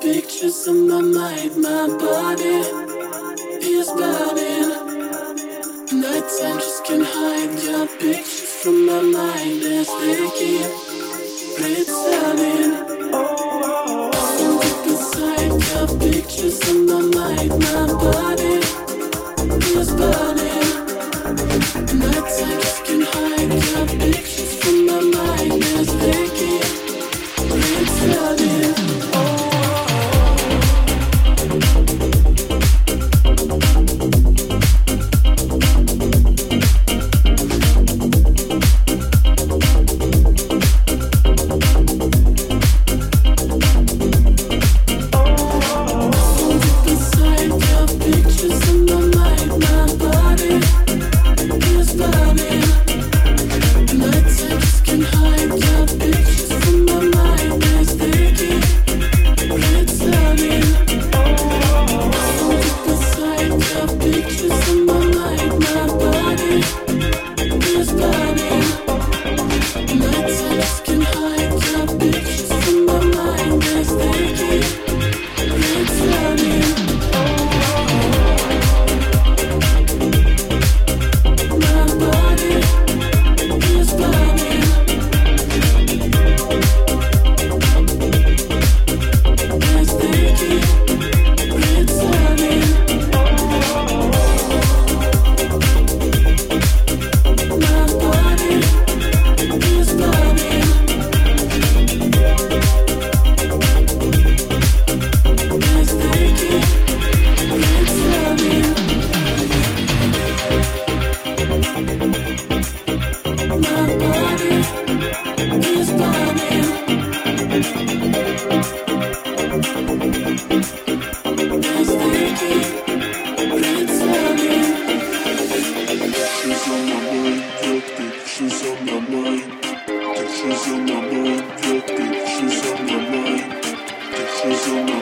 pictures in my mind, my body is burning. Nights I just can't hide your pictures from my mind as they keep returning. From deep inside your pictures in my mind, my body is burning. Nights I just can't hide your pictures from my mind as they keep returning. mind. Get on my mind. Yeah, get on my mind. Pictures shoes on my mind.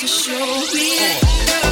To show me